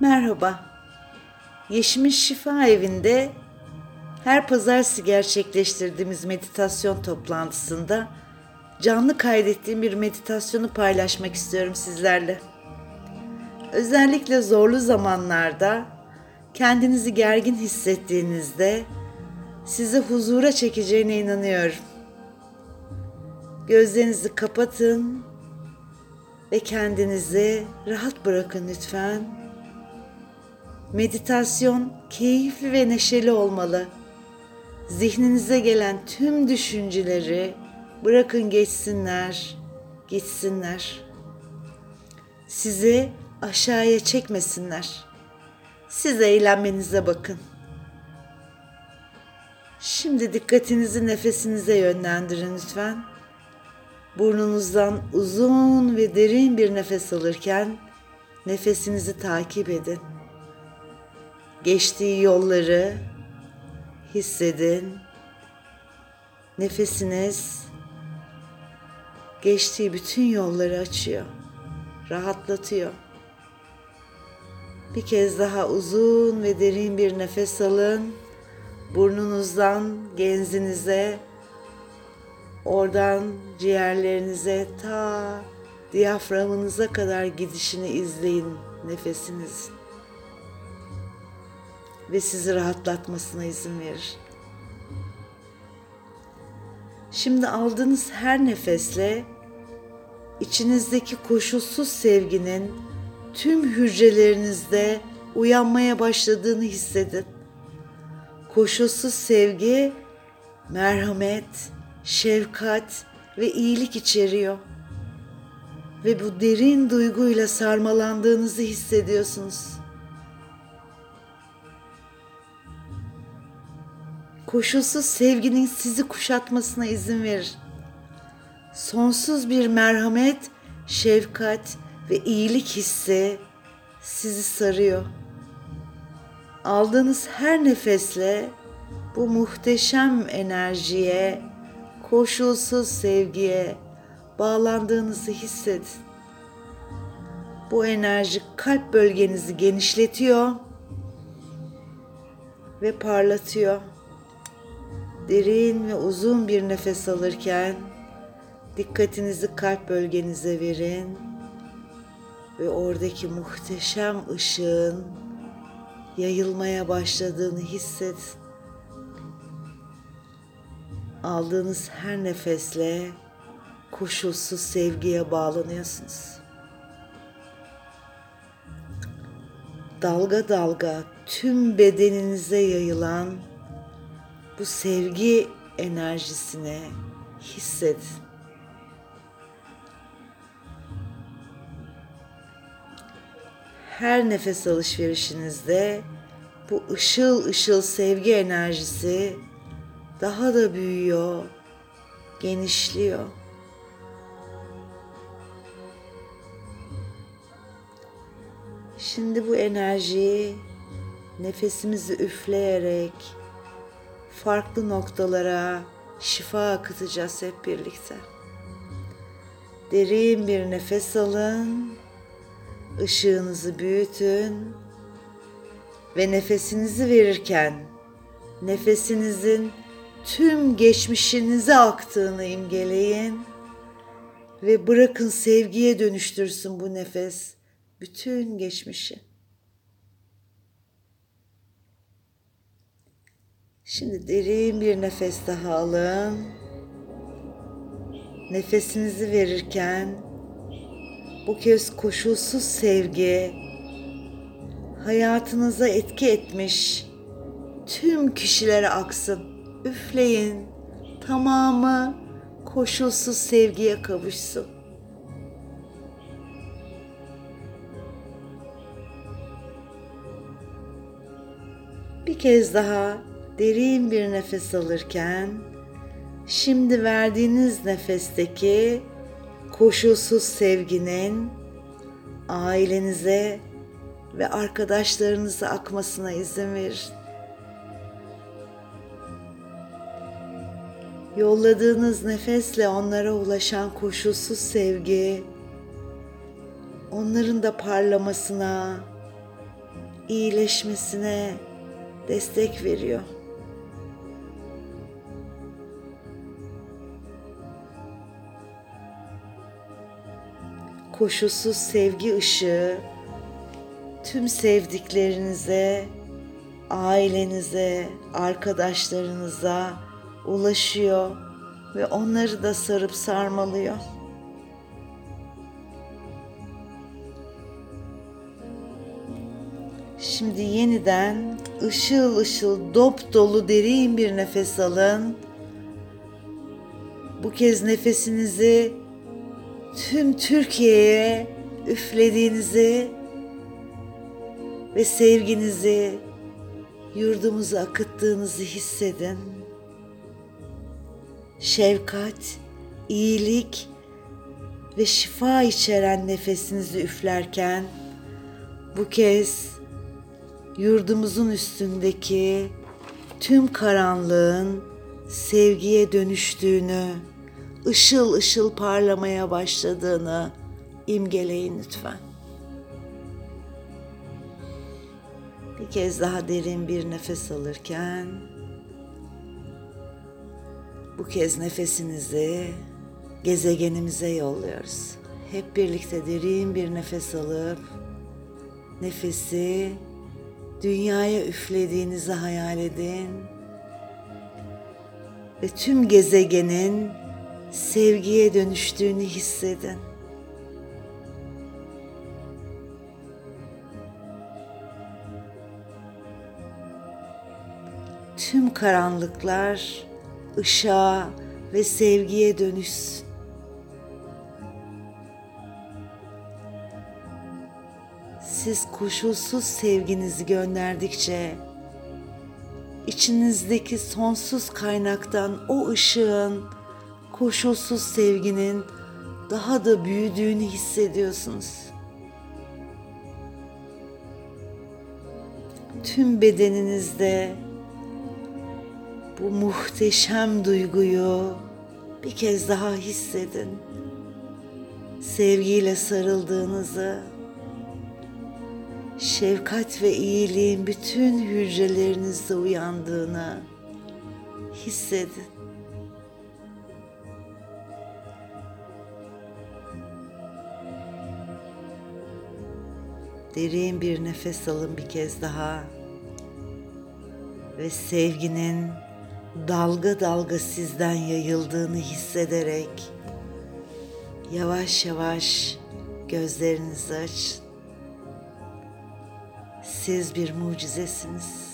Merhaba. Yeşim'in Şifa Evi'nde her pazartesi gerçekleştirdiğimiz meditasyon toplantısında canlı kaydettiğim bir meditasyonu paylaşmak istiyorum sizlerle. Özellikle zorlu zamanlarda kendinizi gergin hissettiğinizde sizi huzura çekeceğine inanıyorum. Gözlerinizi kapatın ve kendinizi rahat bırakın lütfen. Meditasyon keyifli ve neşeli olmalı. Zihninize gelen tüm düşünceleri bırakın geçsinler, gitsinler. Sizi aşağıya çekmesinler. Siz eğlenmenize bakın. Şimdi dikkatinizi nefesinize yönlendirin lütfen. Burnunuzdan uzun ve derin bir nefes alırken nefesinizi takip edin. Geçtiği yolları hissedin. Nefesiniz geçtiği bütün yolları açıyor, rahatlatıyor. Bir kez daha uzun ve derin bir nefes alın. Burnunuzdan genzinize, oradan ciğerlerinize ta diyaframınıza kadar gidişini izleyin nefesiniz ve sizi rahatlatmasına izin verir. Şimdi aldığınız her nefesle içinizdeki koşulsuz sevginin tüm hücrelerinizde uyanmaya başladığını hissedin. Koşulsuz sevgi merhamet, şefkat ve iyilik içeriyor. Ve bu derin duyguyla sarmalandığınızı hissediyorsunuz. Koşulsuz sevginin sizi kuşatmasına izin verir. Sonsuz bir merhamet, şefkat ve iyilik hissi sizi sarıyor. Aldığınız her nefesle bu muhteşem enerjiye, koşulsuz sevgiye bağlandığınızı hissedin. Bu enerji kalp bölgenizi genişletiyor ve parlatıyor. Derin ve uzun bir nefes alırken dikkatinizi kalp bölgenize verin ve oradaki muhteşem ışığın yayılmaya başladığını hissedin. Aldığınız her nefesle koşulsuz sevgiye bağlanıyorsunuz. Dalga dalga tüm bedeninize yayılan bu sevgi enerjisine hissedin. Her nefes alışverişinizde bu ışıl ışıl sevgi enerjisi daha da büyüyor, genişliyor. Şimdi bu enerjiyi nefesimizi üfleyerek farklı noktalara şifa akıtacağız hep birlikte. Derin bir nefes alın. Işığınızı büyütün ve nefesinizi verirken nefesinizin tüm geçmişinize aktığını imgeleyin ve bırakın sevgiye dönüştürsün bu nefes bütün geçmişi. Şimdi derin bir nefes daha alın. Nefesinizi verirken bu kez koşulsuz sevgi hayatınıza etki etmiş tüm kişilere aksın. Üfleyin. Tamamı koşulsuz sevgiye kavuşsun. Bir kez daha derin bir nefes alırken şimdi verdiğiniz nefesteki koşulsuz sevginin ailenize ve arkadaşlarınıza akmasına izin verin. Yolladığınız nefesle onlara ulaşan koşulsuz sevgi, onların da parlamasına, iyileşmesine destek veriyor. Koşulsuz sevgi ışığı tüm sevdiklerinize, ailenize, arkadaşlarınıza ulaşıyor ve onları da sarıp sarmalıyor. Şimdi yeniden ışıl ışıl dop dolu derin bir nefes alın. Bu kez nefesinizi tüm Türkiye'ye üflediğinizi ve sevginizi yurdumuza akıttığınızı hissedin. Şefkat, iyilik ve şifa içeren nefesinizi üflerken bu kez yurdumuzun üstündeki tüm karanlığın sevgiye dönüştüğünü, ışıl ışıl parlamaya başladığını imgeleyin lütfen. Bir kez daha derin bir nefes alırken bu kez nefesinizi gezegenimize yolluyoruz. Hep birlikte derin bir nefes alıp nefesi dünyaya üflediğinizi hayal edin. Ve tüm gezegenin sevgiye dönüştüğünü hissedin. Tüm karanlıklar ışığa ve sevgiye dönüşsün. Siz koşulsuz sevginizi gönderdikçe içinizdeki sonsuz kaynaktan o ışığın, koşulsuz sevginin daha da büyüdüğünü hissediyorsunuz. Tüm bedeninizde bu muhteşem duyguyu bir kez daha hissedin. Sevgiyle sarıldığınızı, şefkat ve iyiliğin bütün hücrelerinizde uyandığını hissedin. Derin bir nefes alın bir kez daha ve sevginin dalga dalga sizden yayıldığını hissederek yavaş yavaş gözlerinizi açın. Siz bir mucizesiniz.